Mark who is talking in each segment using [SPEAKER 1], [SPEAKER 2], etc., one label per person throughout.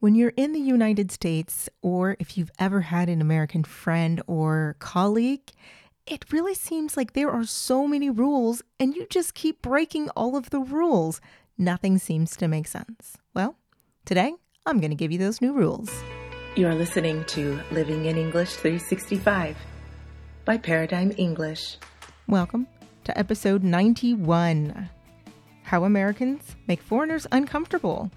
[SPEAKER 1] When you're in the United States, or if you've ever had an American friend or colleague, it really seems like there are so many rules and you just keep breaking all of the rules. Nothing seems to make sense. Well, today I'm going to give you those new rules.
[SPEAKER 2] You are listening to Living in English 365 by Paradigm English.
[SPEAKER 1] Welcome to episode 91 How Americans Make Foreigners Uncomfortable.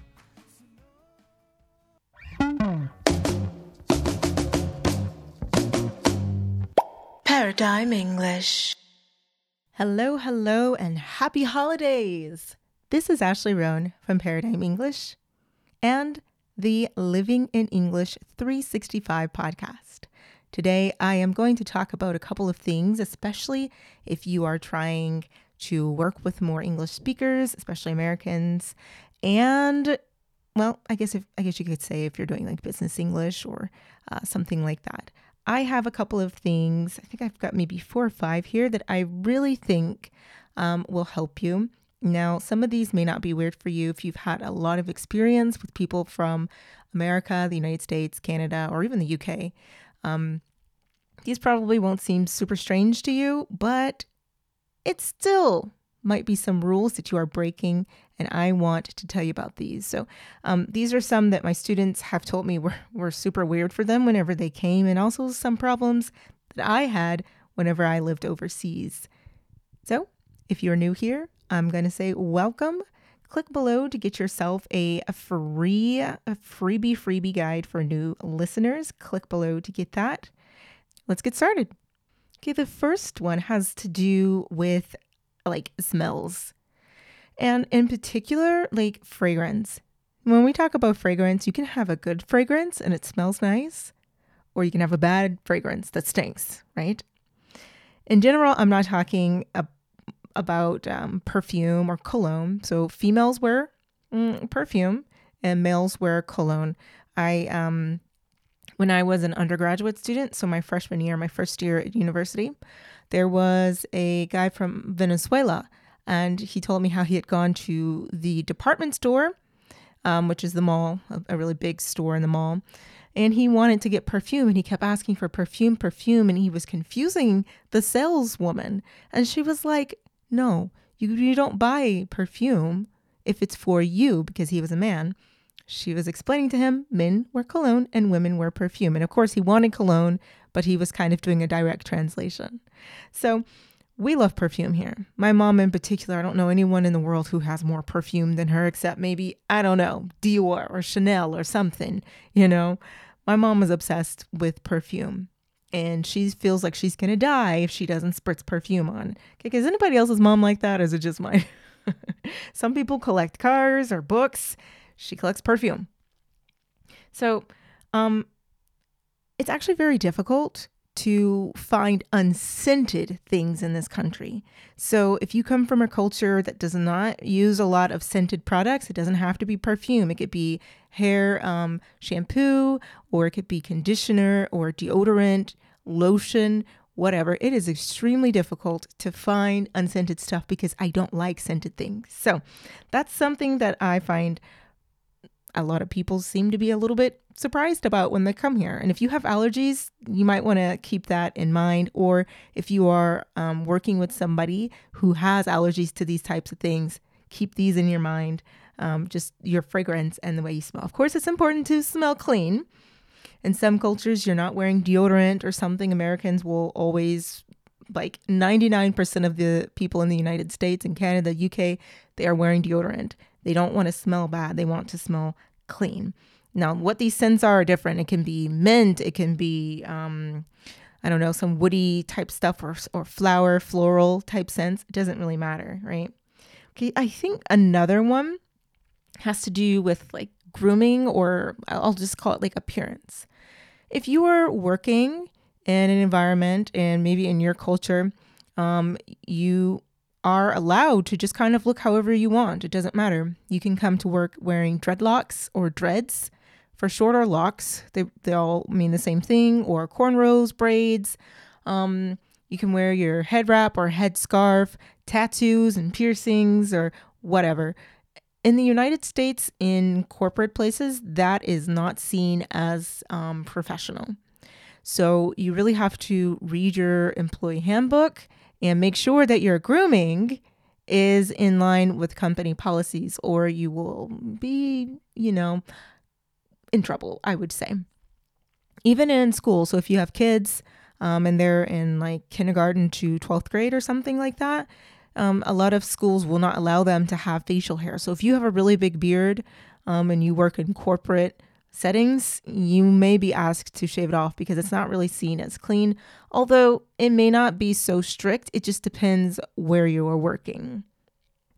[SPEAKER 2] Paradigm English.
[SPEAKER 1] Hello, hello, and happy holidays! This is Ashley Roan from Paradigm English and the Living in English 365 podcast. Today, I am going to talk about a couple of things, especially if you are trying to work with more English speakers, especially Americans, and well, I guess if I guess you could say if you're doing like business English or uh, something like that. I have a couple of things. I think I've got maybe four or five here that I really think um, will help you. Now, some of these may not be weird for you if you've had a lot of experience with people from America, the United States, Canada, or even the UK. Um, these probably won't seem super strange to you, but it's still might be some rules that you are breaking, and I want to tell you about these. So, um, these are some that my students have told me were, were super weird for them whenever they came, and also some problems that I had whenever I lived overseas. So, if you're new here, I'm going to say welcome. Click below to get yourself a, a free a freebie freebie guide for new listeners. Click below to get that. Let's get started. Okay, the first one has to do with like smells. And in particular, like fragrance. When we talk about fragrance, you can have a good fragrance and it smells nice, or you can have a bad fragrance that stinks, right? In general, I'm not talking about um, perfume or cologne. So females wear mm, perfume and males wear cologne. I um, when I was an undergraduate student, so my freshman year, my first year at university, there was a guy from Venezuela, and he told me how he had gone to the department store, um, which is the mall, a, really big store in the mall, and he wanted to get perfume, and he kept asking for perfume, perfume, and he was confusing the saleswoman, and she was like, "No, you you don't buy perfume if it's for you," because he was a man. She was explaining to him men wear cologne and women wear perfume. And of course, he wanted cologne, but he was kind of doing a direct translation. So we love perfume here. My mom, in particular, I don't know anyone in the world who has more perfume than her, except maybe, I don't know, Dior or Chanel or something, you know? My mom is obsessed with perfume and she feels like she's gonna die if she doesn't spritz perfume on. Okay, is anybody else's mom like that? Or is it just mine? Some people collect cars or books she collects perfume. So, um, it's actually very difficult to find unscented things in this country. So, if you come from a culture that does not use a lot of scented products, it doesn't have to be perfume. It could be hair um, shampoo, or it could be conditioner, or deodorant, lotion, whatever. It is extremely difficult to find unscented stuff because I don't like scented things. So, that's something that I find a lot of people seem to be a little bit surprised about when they come here. And if you have allergies, you might want to keep that in mind. Or if you are um, working with somebody who has allergies to these types of things, keep these in your mind. Um, just your fragrance and the way you smell. Of course, it's important to smell clean. In some cultures, you're not wearing deodorant or something. Americans will always, like 99% of the people in the United States and Canada, UK, they are wearing deodorant. They don't want to smell bad, they want to smell clean. Now, what these scents are, are different. It can be mint, it can be, um, I don't know, some woody type stuff or, or flower, floral type scents. It doesn't really matter, right? Okay, I think another one has to do with like grooming, or I'll just call it like appearance. If you are working in an environment and maybe in your culture, um, you are allowed to just kind of look however you want. It doesn't matter. You can come to work wearing dreadlocks or dreads. For shorter locks, they, they all mean the same thing, or cornrows, braids. Um, you can wear your head wrap or head scarf, tattoos and piercings, or whatever. in the United States, in corporate places, that is not seen as um, professional. So you really have to read your employee handbook and make sure that your grooming is in line with company policies, or you will be, you know, in trouble, I would say. Even in school. So if you have kids um, and they're in like kindergarten to 12th grade or something like that, um, a lot of schools will not allow them to have facial hair. So if you have a really big beard um, and you work in corporate settings, you may be asked to shave it off because it's not really seen as clean. Although it may not be so strict, it just depends where you are working.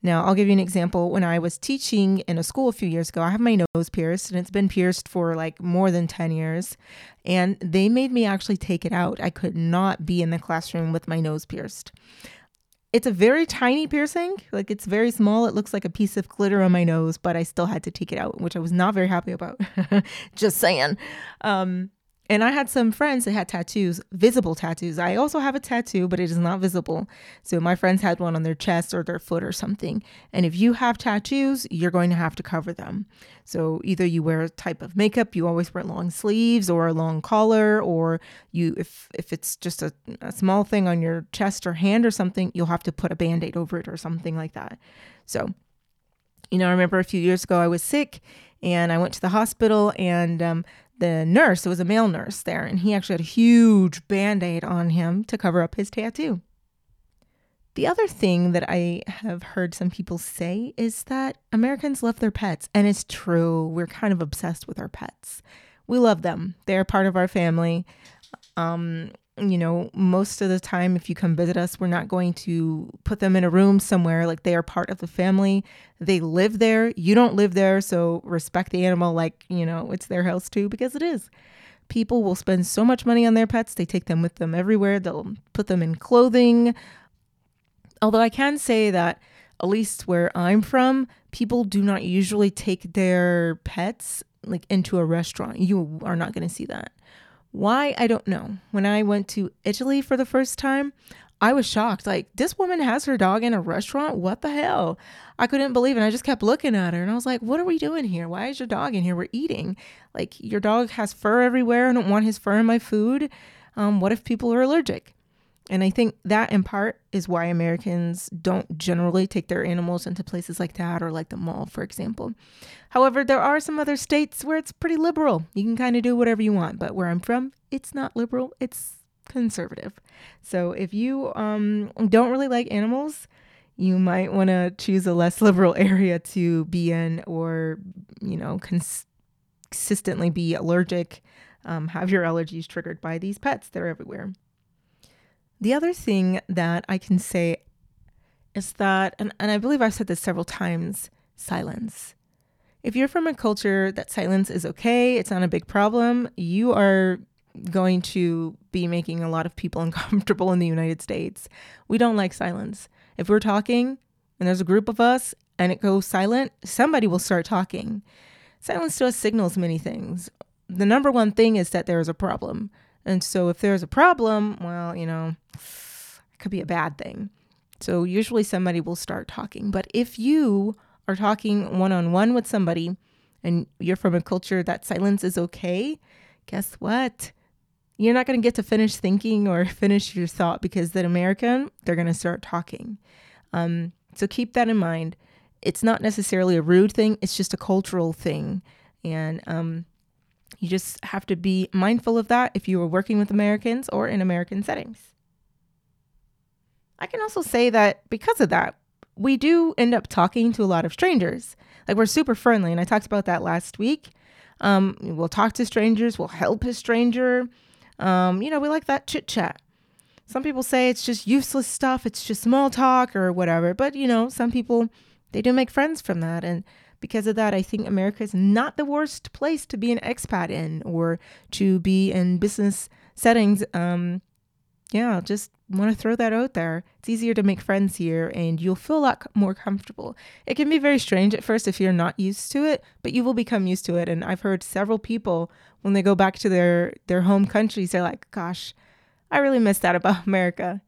[SPEAKER 1] Now, I'll give you an example. When I was teaching in a school a few years ago, I have my nose pierced and it's been pierced for like more than 10 years. And they made me actually take it out. I could not be in the classroom with my nose pierced. It's a very tiny piercing, like it's very small. It looks like a piece of glitter on my nose, but I still had to take it out, which I was not very happy about. Just saying. Um, and I had some friends that had tattoos, visible tattoos. I also have a tattoo, but it is not visible. So my friends had one on their chest or their foot or something. And if you have tattoos, you're going to have to cover them. So either you wear a type of makeup, you always wear long sleeves or a long collar, or you if if it's just a, a small thing on your chest or hand or something, you'll have to put a band-aid over it or something like that. So, you know, I remember a few years ago I was sick and I went to the hospital and um, the nurse, it was a male nurse there, and he actually had a huge band aid on him to cover up his tattoo. The other thing that I have heard some people say is that Americans love their pets, and it's true. We're kind of obsessed with our pets. We love them, they're part of our family. Um, you know, most of the time, if you come visit us, we're not going to put them in a room somewhere. Like they are part of the family. They live there. You don't live there. So respect the animal like, you know, it's their house too, because it is. People will spend so much money on their pets. They take them with them everywhere. They'll put them in clothing. Although I can say that, at least where I'm from, people do not usually take their pets like into a restaurant. You are not going to see that why? I don't know. When I went to Italy for the first time, I was shocked. Like, this woman has her dog in a restaurant? What the hell? I couldn't believe it. I just kept looking at her and I was like, what are we doing here? Why is your dog in here? We're eating. Like, your dog has fur everywhere. I don't want his fur in my food. Um, what if people are allergic? And I think that in part is why Americans don't generally take their animals into places like that or like the mall, for example. However, there are some other states where it's pretty liberal. You can kind of do whatever you want, but where I'm from, it's not liberal, it's conservative. So if you um, don't really like animals, you might want to choose a less liberal area to be in or, you know, cons- consistently be allergic, um, have your allergies triggered by these pets. They're everywhere. The other thing that I can say is that, and, and I believe I've said this several times silence. If you're from a culture that silence is okay, it's not a big problem, you are going to be making a lot of people uncomfortable in the United States. We don't like silence. If we're talking and there's a group of us and it goes silent, somebody will start talking. Silence to us signals many things. The number one thing is that there is a problem. And so if there's a problem, well, you know, it could be a bad thing. So usually somebody will start talking. But if you are talking one on one with somebody and you're from a culture that silence is okay, guess what? You're not going to get to finish thinking or finish your thought because that American, they're going to start talking. Um, so keep that in mind. It's not necessarily a rude thing, it's just a cultural thing. And um, you just have to be mindful of that if you are working with Americans or in American settings. I can also say that because of that, we do end up talking to a lot of strangers. Like we're super friendly, and I talked about that last week. Um, we'll talk to strangers, we'll help a stranger. Um, you know, we like that chit chat. Some people say it's just useless stuff, it's just small talk or whatever. But, you know, some people, they do make friends from that. And because of that, I think America is not the worst place to be an expat in or to be in business settings. Um, yeah, just want to throw that out there. It's easier to make friends here and you'll feel a lot more comfortable. It can be very strange at first if you're not used to it, but you will become used to it. And I've heard several people when they go back to their, their home countries, they're like, gosh, I really miss that about America.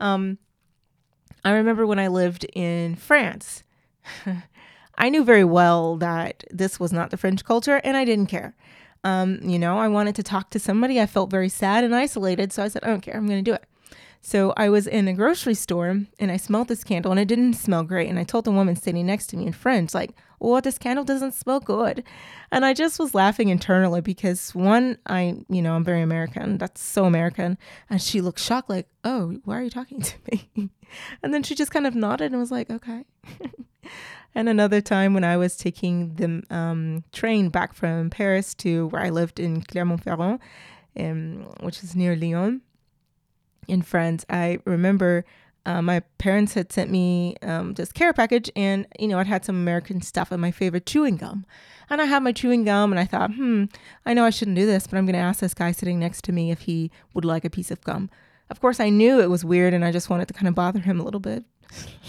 [SPEAKER 1] Um, I remember when I lived in France. I knew very well that this was not the French culture and I didn't care. Um, you know, I wanted to talk to somebody. I felt very sad and isolated. So I said, I don't care. I'm going to do it. So I was in a grocery store and I smelled this candle and it didn't smell great. And I told the woman sitting next to me in French, like, well, this candle doesn't smell good. And I just was laughing internally because one, I, you know, I'm very American. That's so American. And she looked shocked, like, oh, why are you talking to me? and then she just kind of nodded and was like, okay. and another time when I was taking the um, train back from Paris to where I lived in Clermont-Ferrand, um, which is near Lyon in France, I remember uh, my parents had sent me um, this care package, and you know, it had some American stuff and my favorite chewing gum. And I had my chewing gum, and I thought, hmm, I know I shouldn't do this, but I'm going to ask this guy sitting next to me if he would like a piece of gum. Of course, I knew it was weird, and I just wanted to kind of bother him a little bit.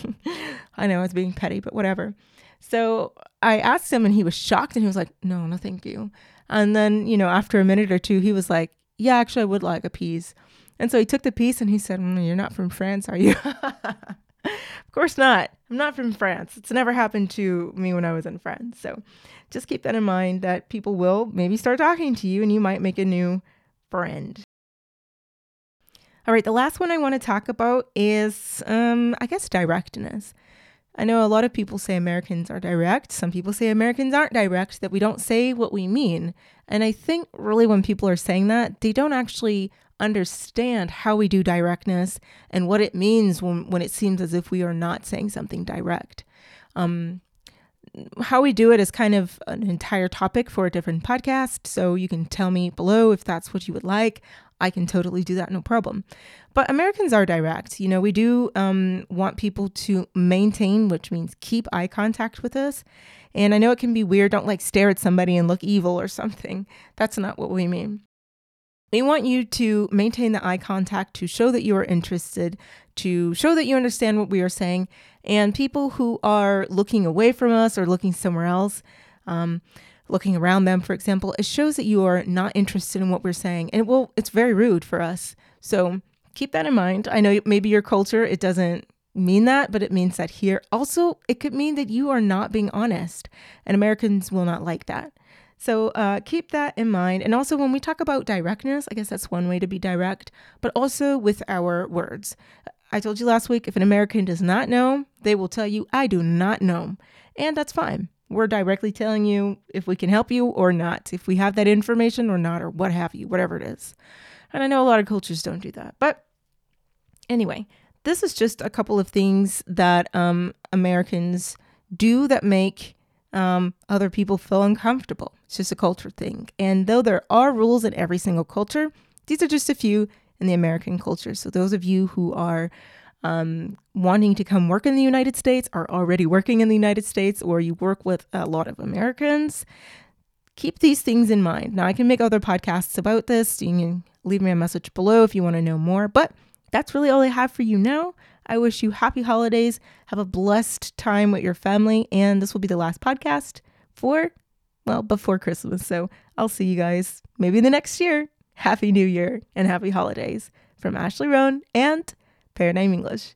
[SPEAKER 1] I know I was being petty, but whatever. So I asked him, and he was shocked, and he was like, "No, no, thank you." And then, you know, after a minute or two, he was like, "Yeah, actually, I would like a piece." And so he took the piece and he said, mm, You're not from France, are you? of course not. I'm not from France. It's never happened to me when I was in France. So just keep that in mind that people will maybe start talking to you and you might make a new friend. All right, the last one I want to talk about is, um, I guess, directness. I know a lot of people say Americans are direct. Some people say Americans aren't direct, that we don't say what we mean. And I think really when people are saying that, they don't actually understand how we do directness and what it means when, when it seems as if we are not saying something direct. Um, how we do it is kind of an entire topic for a different podcast. So you can tell me below if that's what you would like. I can totally do that, no problem. But Americans are direct. You know, we do um, want people to maintain, which means keep eye contact with us. And I know it can be weird. Don't like stare at somebody and look evil or something. That's not what we mean. We want you to maintain the eye contact to show that you are interested, to show that you understand what we are saying. And people who are looking away from us or looking somewhere else, um, looking around them, for example, it shows that you are not interested in what we're saying. And it will, it's very rude for us. So keep that in mind. I know maybe your culture, it doesn't mean that, but it means that here. Also, it could mean that you are not being honest, and Americans will not like that. So uh, keep that in mind. And also, when we talk about directness, I guess that's one way to be direct, but also with our words. I told you last week if an American does not know, they will tell you, I do not know. And that's fine. We're directly telling you if we can help you or not, if we have that information or not, or what have you, whatever it is. And I know a lot of cultures don't do that. But anyway, this is just a couple of things that um, Americans do that make um, other people feel uncomfortable. It's just a culture thing. And though there are rules in every single culture, these are just a few in the American culture. So those of you who are um, wanting to come work in the United States, are already working in the United States, or you work with a lot of Americans, keep these things in mind. Now, I can make other podcasts about this. You can leave me a message below if you want to know more. But that's really all I have for you now. I wish you happy holidays. Have a blessed time with your family. And this will be the last podcast for, well, before Christmas. So I'll see you guys maybe the next year. Happy New Year and happy holidays from Ashley Roan and Paradigm English.